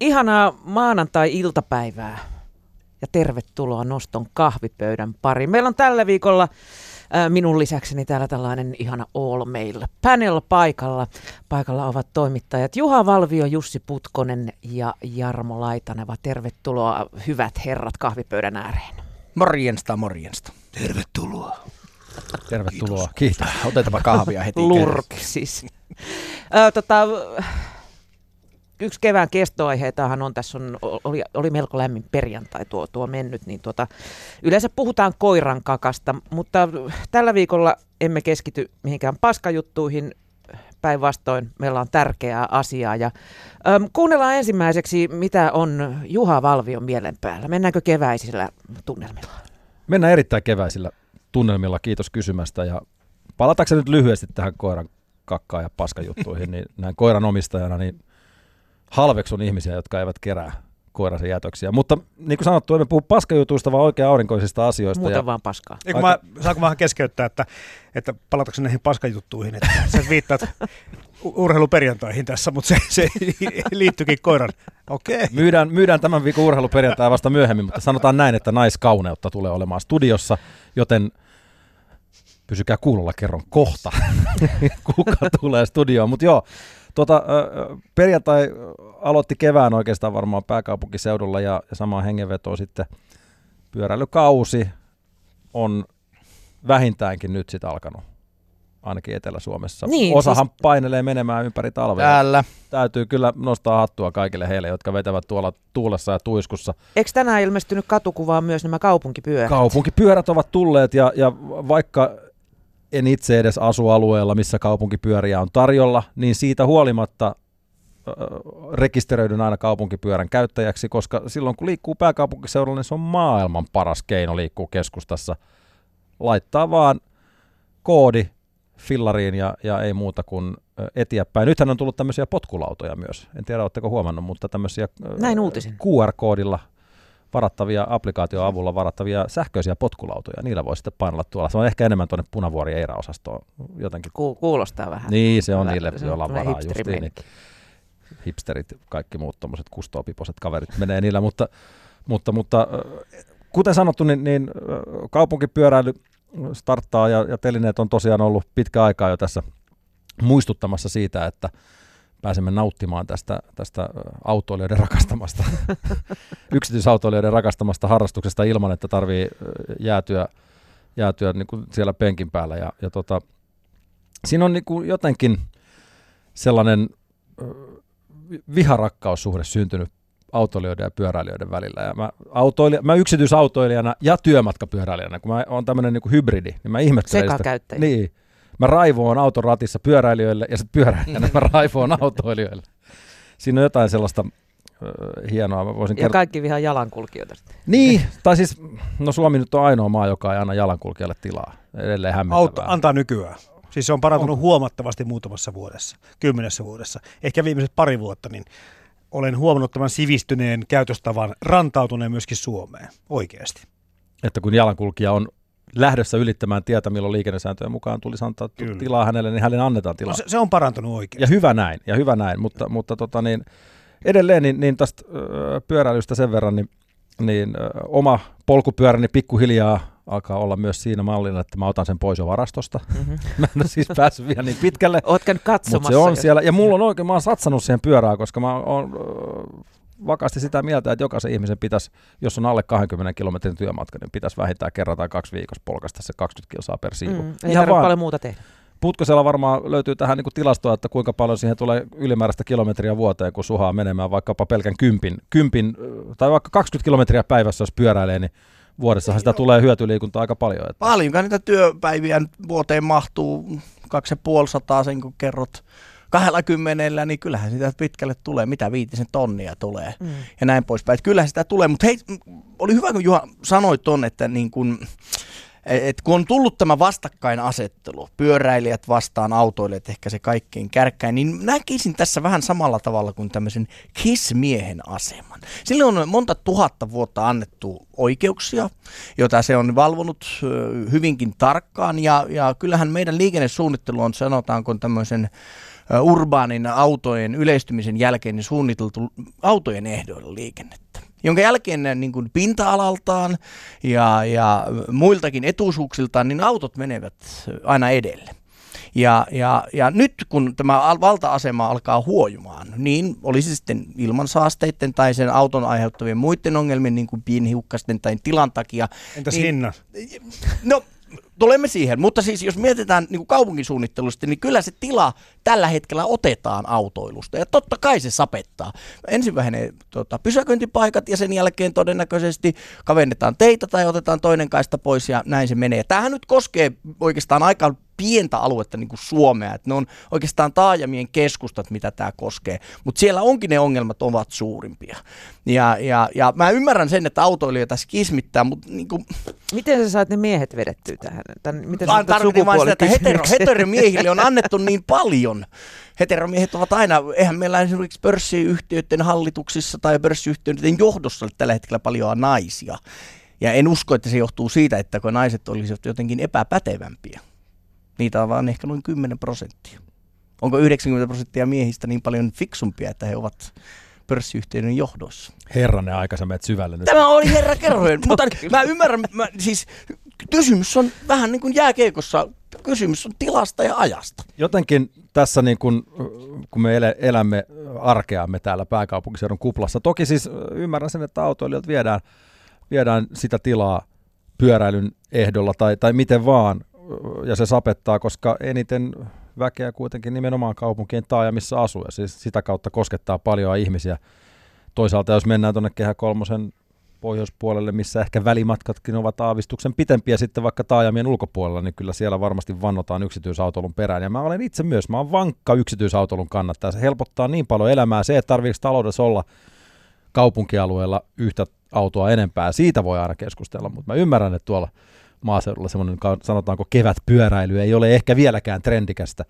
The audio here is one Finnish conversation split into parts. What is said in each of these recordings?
Ihanaa maanantai-iltapäivää ja tervetuloa Noston kahvipöydän pariin. Meillä on tällä viikolla ää, minun lisäkseni täällä tällainen ihana all mail panel paikalla. Paikalla ovat toimittajat Juha Valvio, Jussi Putkonen ja Jarmo Laitaneva. Tervetuloa hyvät herrat kahvipöydän ääreen. Morjensta, morjensta. Tervetuloa. Tervetuloa. Kiitos. Kiitos. Otetaanpa kahvia heti Lurk siis. Ää, tota, yksi kevään kestoaiheitahan on, tässä on, oli, oli melko lämmin perjantai tuo, tuo mennyt, niin tuota, yleensä puhutaan koiran kakasta, mutta tällä viikolla emme keskity mihinkään paskajuttuihin, päinvastoin meillä on tärkeää asiaa. Ja, äm, kuunnellaan ensimmäiseksi, mitä on Juha Valvion mielen päällä. Mennäänkö keväisillä tunnelmilla? Mennään erittäin keväisillä tunnelmilla, kiitos kysymästä. Ja palatakseni nyt lyhyesti tähän koiran kakkaan ja paskajuttuihin, niin näin koiran omistajana, niin halveksun ihmisiä, jotka eivät kerää koiransa jätöksiä. Mutta niin kuin sanottu, emme puhu paskajutuista, vaan oikein aurinkoisista asioista. Muuten ja vaan paskaa. Eikö mä, saanko vähän keskeyttää, että, että palataanko näihin paskajuttuihin, että sä viittaat urheiluperjantaihin tässä, mutta se, se liittyykin koiran. Okei. Okay. myydään, myydään tämän viikon urheiluperjantai vasta myöhemmin, mutta sanotaan näin, että naiskauneutta tulee olemaan studiossa, joten pysykää kuulolla, kerron kohta, kuka tulee studioon. Mutta joo, Tota, perjantai aloitti kevään oikeastaan varmaan pääkaupunkiseudulla ja, ja samaan hengenvetoon sitten pyöräilykausi on vähintäänkin nyt sitten alkanut ainakin Etelä-Suomessa. Niin, Osahan siis... painelee menemään ympäri talvea. Täällä. Täytyy kyllä nostaa hattua kaikille heille, jotka vetävät tuolla tuulessa ja tuiskussa. Eikö tänään ilmestynyt katukuvaan myös nämä kaupunkipyörät? Kaupunkipyörät ovat tulleet ja, ja vaikka en itse edes asu alueella, missä kaupunkipyöriä on tarjolla, niin siitä huolimatta rekisteröidyn aina kaupunkipyörän käyttäjäksi, koska silloin kun liikkuu pääkaupunkiseudulla, niin se on maailman paras keino liikkuu keskustassa. Laittaa vaan koodi fillariin ja, ja ei muuta kuin eteenpäin. Nythän on tullut tämmöisiä potkulautoja myös. En tiedä, oletteko huomannut, mutta tämmöisiä Näin uutisin. QR-koodilla varattavia, applikaation avulla varattavia sähköisiä potkulautoja. Niillä voi sitten painella tuolla. Se on ehkä enemmän tuonne punavuori Eira-osastoon jotenkin. Ku- kuulostaa vähän. Niin, se on Hyvä. niille, joilla on varaa justiin. Niin hipsterit, kaikki muut tuommoiset kustoopiposet kaverit menee niillä, mutta, mutta, mutta kuten sanottu, niin, niin kaupunkipyöräily starttaa ja, ja telineet on tosiaan ollut pitkä aikaa jo tässä muistuttamassa siitä, että pääsemme nauttimaan tästä, tästä autoilijoiden rakastamasta, yksityisautoilijoiden rakastamasta harrastuksesta ilman, että tarvii jäätyä, jäätyä niin kuin siellä penkin päällä. Ja, ja tota, siinä on niin kuin jotenkin sellainen viharakkaussuhde syntynyt autoilijoiden ja pyöräilijöiden välillä. Ja mä, autoilija, mä yksityisautoilijana ja työmatkapyöräilijänä, kun mä oon tämmöinen niin hybridi, niin mä ihmettelen sitä. Niin. Mä raivoon auton ratissa pyöräilijöille ja sitten pyöräilijänä mä raivoon autoilijoille. Siinä on jotain sellaista hienoa. Mä voisin Ja kaikki vihaa jalankulkijoita. sitten. Niin, tai siis, no Suomi nyt on ainoa maa, joka ei anna jalankulkijalle tilaa. Edelleen hämmentävää. Auto antaa nykyään. Siis se on parantunut on. huomattavasti muutamassa vuodessa, kymmenessä vuodessa. Ehkä viimeiset pari vuotta, niin olen huomannut tämän sivistyneen käytöstavan rantautuneen myöskin Suomeen, oikeasti. Että kun jalankulkija on lähdössä ylittämään tietä, milloin liikennesääntöjen mukaan tulisi antaa Kyllä. tilaa hänelle, niin hänelle annetaan tilaa. No, se, se on parantunut oikein. Ja hyvä näin, ja hyvä näin, mutta, mutta tota niin, edelleen niin, niin tästä ö, pyöräilystä sen verran, niin, niin ö, oma polkupyöräni pikkuhiljaa alkaa olla myös siinä mallina, että mä otan sen pois jo varastosta. Mhm. mä en ole siis päässyt vielä niin pitkälle, Oot käynyt mutta katsomassa. se on jos- siellä. Ja mulla on oikein, mä oon satsannut siihen pyörään, koska mä oon vakaasti sitä mieltä, että jokaisen ihmisen pitäisi, jos on alle 20 kilometrin työmatka, niin pitäisi vähintään kerran tai kaksi viikossa polkasta se 20 kilsaa per siivu. Mm, ei tarvitse paljon muuta tehdä. Putkosella varmaan löytyy tähän niin kuin tilastoa, että kuinka paljon siihen tulee ylimääräistä kilometriä vuoteen, kun suhaa menemään vaikkapa pelkän kympin, kympin tai vaikka 20 kilometriä päivässä, jos pyöräilee, niin vuodessahan sitä tulee hyötyliikuntaa aika paljon. Että Paljonkaan niitä työpäiviä vuoteen mahtuu, kaksi ja puoli sataa sen kun kerrot kahdella kymmenellä, niin kyllähän sitä pitkälle tulee, mitä viitisen tonnia tulee Mm. ja näin poispäin. Että kyllähän sitä tulee, mutta hei, oli hyvä kun Juha sanoi ton, että niin kun, et kun on tullut tämä vastakkainasettelu, pyöräilijät vastaan autoilijat, ehkä se kaikkein kärkkäin, niin näkisin tässä vähän samalla tavalla kuin tämmöisen kiss-miehen aseman. Sille on monta tuhatta vuotta annettu oikeuksia, jota se on valvonut hyvinkin tarkkaan, ja, ja kyllähän meidän liikennesuunnittelu on, sanotaanko tämmöisen urbaanin autojen yleistymisen jälkeen niin suunniteltu autojen ehdoilla liikennettä jonka jälkeen niin kuin pinta-alaltaan ja, ja muiltakin etuisuuksiltaan, niin autot menevät aina edelle. Ja, ja, ja nyt kun tämä valta-asema alkaa huojumaan, niin olisi sitten ilmansaasteiden tai sen auton aiheuttavien muiden ongelmien, niin kuin pienhiukkasten tai tilan takia. Entäs niin, hinnat? No tulemme siihen, mutta siis jos mietitään niin kuin kaupunkisuunnittelusta, niin kyllä se tila tällä hetkellä otetaan autoilusta ja totta kai se sapettaa. Ensin vähenee tota, pysäköintipaikat ja sen jälkeen todennäköisesti kavennetaan teitä tai otetaan toinen kaista pois ja näin se menee. Tämähän nyt koskee oikeastaan aika pientä aluetta niin kuin Suomea, että ne on oikeastaan taajamien keskustat, mitä tämä koskee, mutta siellä onkin ne ongelmat ovat suurimpia. Ja, ja, ja mä ymmärrän sen, että autoilija tässä kismittää, mutta niin kuin... Miten sä saat ne miehet vedettyä tähän? Tän, miten Vaan tarkoitin vain sitä, että hetero, heteromiehille on annettu niin paljon. Heteromiehet ovat aina, eihän meillä esimerkiksi pörssiyhtiöiden hallituksissa tai pörssiyhtiöiden johdossa ole tällä hetkellä paljon naisia. Ja en usko, että se johtuu siitä, että kun naiset olisivat jotenkin epäpätevämpiä. Niitä on vaan ehkä noin 10 prosenttia. Onko 90 prosenttia miehistä niin paljon fiksumpia, että he ovat pörssiyhtiöiden johdossa? Herranen aika sä menet syvälle nyt. Tämä oli herra kerroin, mutta mä ymmärrän, mä, siis kysymys on vähän niin kuin jääkeikossa, kysymys on tilasta ja ajasta. Jotenkin tässä niin kun, kun me elämme arkeamme täällä pääkaupunkiseudun kuplassa, toki siis ymmärrän sen, että autoilijat viedään, viedään sitä tilaa pyöräilyn ehdolla tai, tai miten vaan, ja se sapettaa, koska eniten väkeä kuitenkin nimenomaan kaupunkien taajamissa asuu, ja siis sitä kautta koskettaa paljon ihmisiä. Toisaalta jos mennään tuonne Kehä Kolmosen pohjoispuolelle, missä ehkä välimatkatkin ovat aavistuksen pitempiä sitten vaikka taajamien ulkopuolella, niin kyllä siellä varmasti vannotaan yksityisautoilun perään. Ja mä olen itse myös, mä olen vankka yksityisautoilun kannattaja. Se helpottaa niin paljon elämää. Se, että tarvitseeko taloudessa olla kaupunkialueella yhtä autoa enempää, siitä voi aina keskustella, mutta mä ymmärrän, että tuolla maaseudulla semmoinen, sanotaanko kevätpyöräily ei ole ehkä vieläkään trendikästä,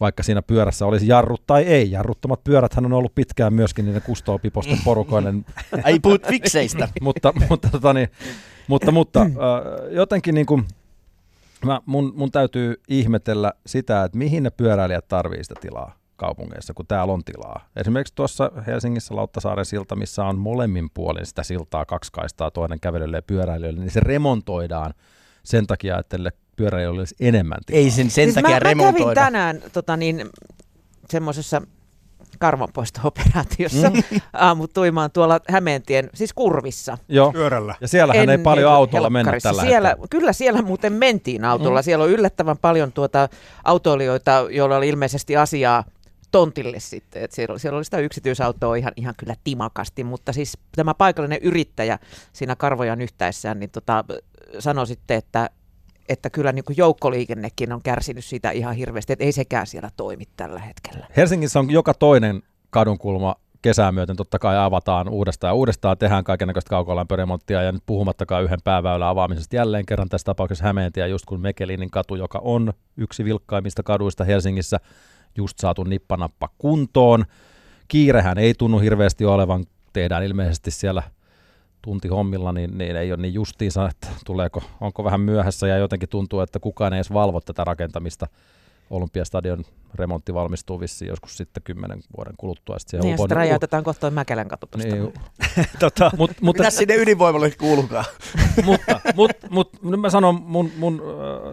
vaikka siinä pyörässä olisi jarrut tai ei. Jarruttomat pyöräthän on ollut pitkään myöskin niiden kustoopiposten porukoille. Ei puhut fikseistä. mutta, mutta, tota niin, mutta, mutta äh, jotenkin niin kuin, mä, mun, mun täytyy ihmetellä sitä, että mihin ne pyöräilijät tarvii sitä tilaa kaupungeissa, kun täällä on tilaa. Esimerkiksi tuossa Helsingissä Lauttasaaren silta, missä on molemmin puolin sitä siltaa kaksi kaistaa toinen kävelylle ja pyöräilijöille, niin se remontoidaan sen takia, että pyöräilijöille olisi enemmän tilaa. Ei sen sen siis takia mä, remontoida. Mä kävin tänään tota niin, semmoisessa karvanpoisto-operaatiossa mm. aamutuimaan tuolla Hämeentien, siis kurvissa. Joo. Pyörällä. Ja siellähän ei paljon autolla mennä tällä siellä, hetkellä. Kyllä siellä muuten mentiin autolla. Mm. Siellä on yllättävän paljon tuota autoilijoita, joilla oli ilmeisesti asiaa tontille sitten. Et siellä, siellä oli sitä yksityisautoa ihan, ihan kyllä timakasti, mutta siis tämä paikallinen yrittäjä siinä karvojan yhtäessään niin tota, sanoi sitten, että että kyllä niin kuin joukkoliikennekin on kärsinyt sitä ihan hirveästi, että ei sekään siellä toimi tällä hetkellä. Helsingissä on joka toinen kadunkulma kesää myöten totta kai avataan uudestaan ja uudestaan, tehdään kaikenlaista kaukolämpöremonttia ja nyt puhumattakaan yhden pääväylän avaamisesta jälleen kerran tässä tapauksessa Hämeentie, just kun Mekelinin katu, joka on yksi vilkkaimmista kaduista Helsingissä, just saatu nippanappa kuntoon. Kiirehän ei tunnu hirveästi olevan, tehdään ilmeisesti siellä tunti hommilla, niin, niin ei ole niin justiinsa, että tuleeko, onko vähän myöhässä ja jotenkin tuntuu, että kukaan ei edes valvo tätä rakentamista. Olympiastadion remontti valmistuu vissiin joskus sitten kymmenen vuoden kuluttua. Sitten niin, ja sitten räjäytetään kohta toi Mäkelän katu niin, tota, mut, mutta, Mitä sinne ydinvoimalle kuulukaan? mutta mut, mut, nyt mä sanon, mun, mun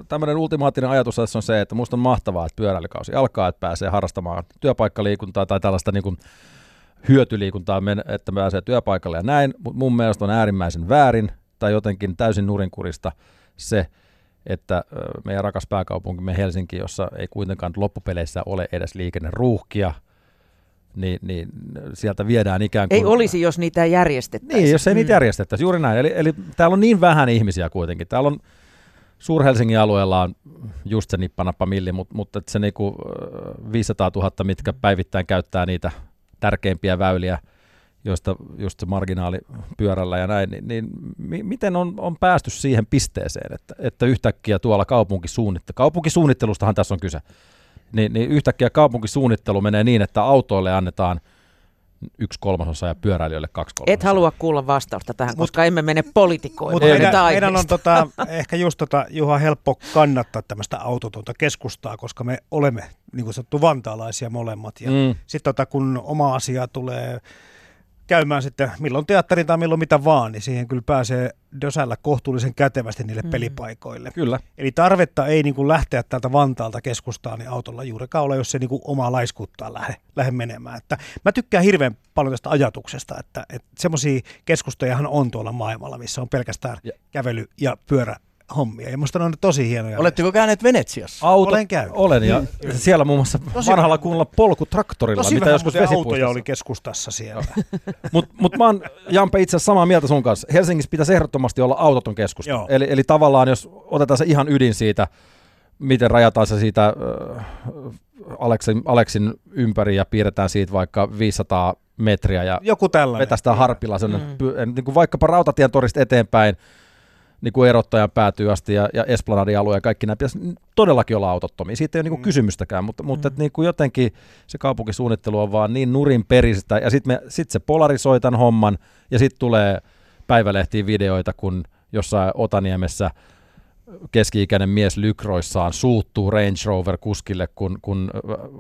tämmöinen ultimaattinen ajatus tässä on se, että musta on mahtavaa, että pyöräilykausi alkaa, että pääsee harrastamaan työpaikkaliikuntaa tai tällaista niin kuin hyötyliikuntaa, että pääsee työpaikalle ja näin, mutta mun mielestä on äärimmäisen väärin tai jotenkin täysin nurinkurista se, että meidän rakas pääkaupunkimme Helsinki, jossa ei kuitenkaan loppupeleissä ole edes liikenneruuhkia, niin, niin sieltä viedään ikään kuin... Ei olisi, jos niitä järjestettäisiin. Niin, jos ei mm. niitä järjestettäisi, juuri näin. Eli, eli täällä on niin vähän ihmisiä kuitenkin. Täällä on Suur-Helsingin alueella on just se nippanappa milli, mutta, mutta se niinku 500 000, mitkä päivittäin käyttää niitä tärkeimpiä väyliä, joista just se marginaali pyörällä ja näin, niin, niin mi- miten on, on päästy siihen pisteeseen, että, että yhtäkkiä tuolla kaupunkisuunnittelu, kaupunkisuunnittelustahan tässä on kyse, niin, niin yhtäkkiä kaupunkisuunnittelu menee niin, että autoille annetaan yksi kolmasosa ja pyöräilijöille kaksi kolmasosa. Et halua kuulla vastausta tähän, Mut- koska emme mene politikoimaan. Mutta Ei, meidän, meidän on tota, ehkä just tota, Juha helppo kannattaa tämmöistä autotonta keskustaa, koska me olemme niin kuin sanottu vantaalaisia molemmat. Ja Mm. sitten tota, kun oma asia tulee käymään sitten milloin teatterin tai milloin mitä vaan, niin siihen kyllä pääsee dösällä kohtuullisen kätevästi niille Mm. pelipaikoille. Kyllä. Eli tarvetta ei niin kuin lähteä täältä Vantaalta keskustaan niin autolla juurikaan ole, jos se niin kuin omaa laiskuttaa lähde, lähde menemään. Että mä tykkään hirveän paljon tästä ajatuksesta, että, että semmoisia keskustajahan on tuolla maailmalla, missä on pelkästään Ja- kävely- ja pyörähommia. Ja musta ne on tosi hienoja. Oletteko käyneet Venetsiassa? Auto, Olen käynyt. Olen, ja siellä muun muassa Tosi vanhalla vähän. kunnolla polkutraktorilla, Tosi mitä vähän joskus autoja vesipuistossa. oli keskustassa siellä. Mutta mut mä oon, Jampe, itse asiassa samaa mieltä sun kanssa. Helsingissä pitäisi ehdottomasti olla autoton keskusta. Joo. Eli, eli tavallaan, jos otetaan se ihan ydin siitä, miten rajataan se siitä äh, Aleksin, Aleksin ympäri ja piirretään siitä vaikka 500 metriä ja Joku tällainen. vetästään harpilla sen, Mm. mm. niin kuin vaikkapa Rautatien torista eteenpäin, niin kuin erottajan päätyy asti ja, ja Esplanadin alue ja kaikki nämä pitäisi todellakin olla autottomia. Siitä ei ole niin kuin Mm. kysymystäkään, mutta, mutta Mm. niin kuin jotenkin se kaupunkisuunnittelu on vaan niin nurin peristä ja sitten sit se polarisoi tämän homman ja sitten tulee päivälehtiin videoita, kun jossain Otaniemessä keski-ikäinen mies lykroissaan suuttuu Range Rover-kuskille, kun, kun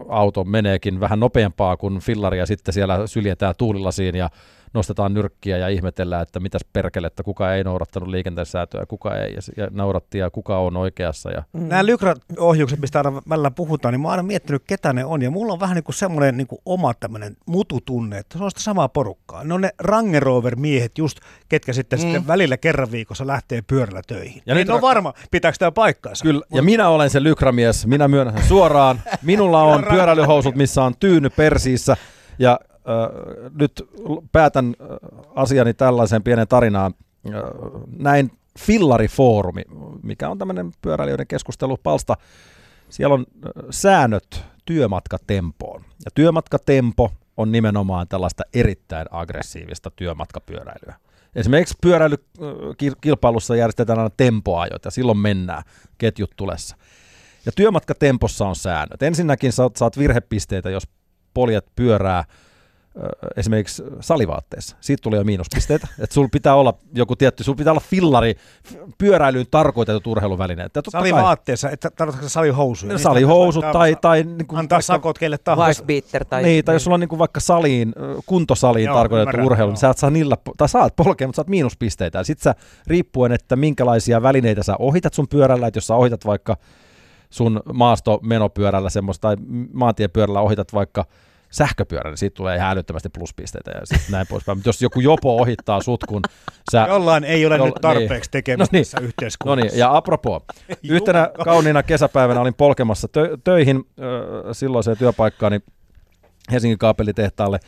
auto meneekin vähän nopeampaa kuin fillari ja sitten siellä syljetään tuulilasiin ja nostetaan nyrkkiä ja ihmetellään, että mitäs perkelettä, kuka ei noudattanut liikenteen sääntöjä, kuka ei, ja, ja nauratti ja kuka on oikeassa. Ja, Mm. Nämä Lykra-ohjukset, mistä aina välillä puhutaan, niin mä oon aina miettinyt, ketä ne on. Ja mulla on vähän niin kuin semmoinen niin kuin oma tämmöinen mututunne, että se on sitä samaa porukkaa. Ne on ne Range Rover-miehet just, ketkä sitten, Mm. sitten välillä kerran viikossa lähtee pyörällä töihin. Ja nyt en ole varma, pitääkö tämä paikkaansa. Kyllä, ja minä olen se lykramies, minä myönnän sen suoraan. Minulla on pyöräilyhousut, missä on tyyny persiissä ja nyt l- päätän äh, asiani tällaiseen pienen tarinaan. Äh, näin Fillari-foorumi, mikä on tämmöinen pyöräilijöiden keskustelupalsta. Siellä on äh, säännöt työmatkatempoon. Ja työmatkatempo on nimenomaan tällaista erittäin aggressiivista työmatkapyöräilyä. Esimerkiksi pyöräilykilpailussa järjestetään aina tempoajot ja silloin mennään ketjut tulessa. Ja työmatkatempossa on säännöt. Ensinnäkin saat, saat virhepisteitä, jos poljet pyörää esimerkiksi salivaatteessa. Siitä tulee jo miinuspisteitä. Että sulla pitää olla joku tietty, sulla pitää olla fillari, pyöräilyyn tarkoitetut urheiluvälineet. Salivaatteessa, että tarkoitatko sä salihousuja? Niistä Salihousut voit tai, tai niin kuin Antaa vaikka- sakot kelle tahansa. Wisebeater tai... niin, tai jos sulla on niinku vaikka saliin, kuntosaliin Joo, tarkoitettu ymmärrän, urheilu, joo. niin sä et saa niillä, tai saat polkea, mutta saat miinuspisteitä. Ja sit sä, riippuen, että minkälaisia välineitä sä ohitat sun pyörällä, että jos sä ohitat vaikka sun maastomenopyörällä semmoista, tai maantiepyörällä ohitat vaikka sähköpyörän, niin siitä tulee ihan älyttömästi pluspisteitä ja sitten näin poispäin. Mutta jos joku jopo ohittaa sut, kun sä... Jollain ei ole Jolla- nyt tarpeeksi tekemistä No niin. tässä No yhteiskunnassa. niin, ja apropos, yhtenä kauniina kesäpäivänä olin polkemassa tö- töihin ö, silloiseen työpaikkaani Helsingin kaapelitehtaalle,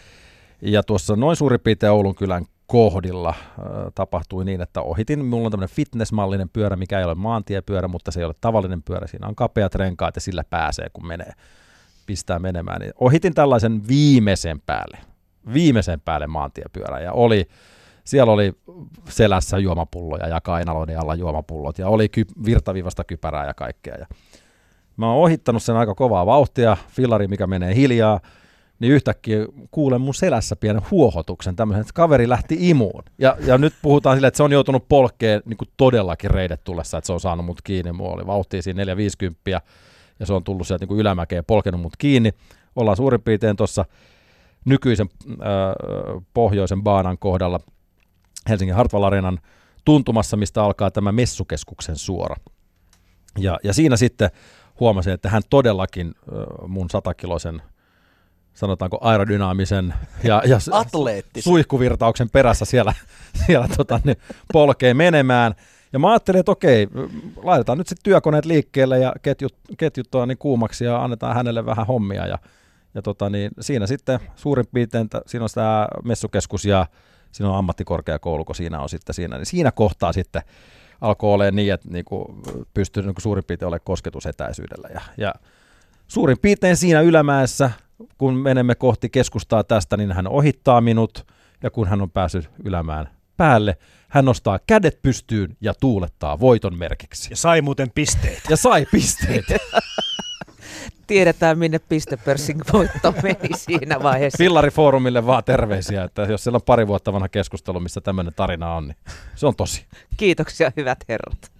ja tuossa noin suurin piirtein Oulun kylän kohdilla ö, tapahtui niin, että ohitin. Mulla on tämmöinen fitnessmallinen pyörä, mikä ei ole maantiepyörä, mutta se ei ole tavallinen pyörä. Siinä on kapeat renkaat ja sillä pääsee, kun menee, pistää menemään. Niin ohitin tällaisen viimeisen päälle, viimeisen päälle maantiepyörän ja oli siellä oli selässä juomapulloja ja kainaloiden alla juomapullot ja oli ky- virtaviivasta kypärää ja kaikkea. Ja mä oon ohittanut sen aika kovaa vauhtia, fillari mikä menee hiljaa, niin yhtäkkiä kuulen mun selässä pienen huohotuksen, tämmöisen, että kaveri lähti imuun. Ja, ja nyt puhutaan silleen, että se on joutunut polkeen niin todellakin reidet tullessa, että se on saanut mut kiinni. Mulla oli vauhtia siinä 450 ja se on tullut sieltä niin kuin ylämäkeen ja polkenut mut kiinni. Ollaan suurin piirtein tuossa nykyisen äh, pohjoisen baanan kohdalla Helsingin Hartwall Areenan tuntumassa, mistä alkaa tämä messukeskuksen suora. Ja, ja siinä sitten huomasin, että hän todellakin äh, mun satakiloisen, sanotaanko aerodynaamisen ja, ja suihkuvirtauksen perässä siellä, siellä tota, niin, polkee menemään. Ja mä ajattelin, että okei, laitetaan nyt sitten työkoneet liikkeelle ja ketjut, ketjuttaa niin kuumaksi ja annetaan hänelle vähän hommia. Ja, ja tota, niin, siinä sitten suurin piirtein, siinä on tämä messukeskus ja siinä on ammattikorkeakoulu, kun siinä on sitten siinä. Niin siinä kohtaa sitten alkoi olemaan niin, että niinku pystyy niinku suurin piirtein olemaan kosketusetäisyydellä. Ja, ja suurin piirtein siinä ylämäessä, kun menemme kohti keskustaa tästä, niin hän ohittaa minut, ja kun hän on päässyt ylämään päälle, hän nostaa kädet pystyyn ja tuulettaa voiton merkiksi. Ja sai muuten pisteitä. Ja sai pisteet. tiedetään, minne pistepörssin voitto meni siinä vaiheessa. Fillarifoorumille vaan terveisiä, että jos siellä on pari vuotta vanha keskustelu, missä tämmöinen tarina on, niin se on tosi. Kiitoksia hyvät herrat.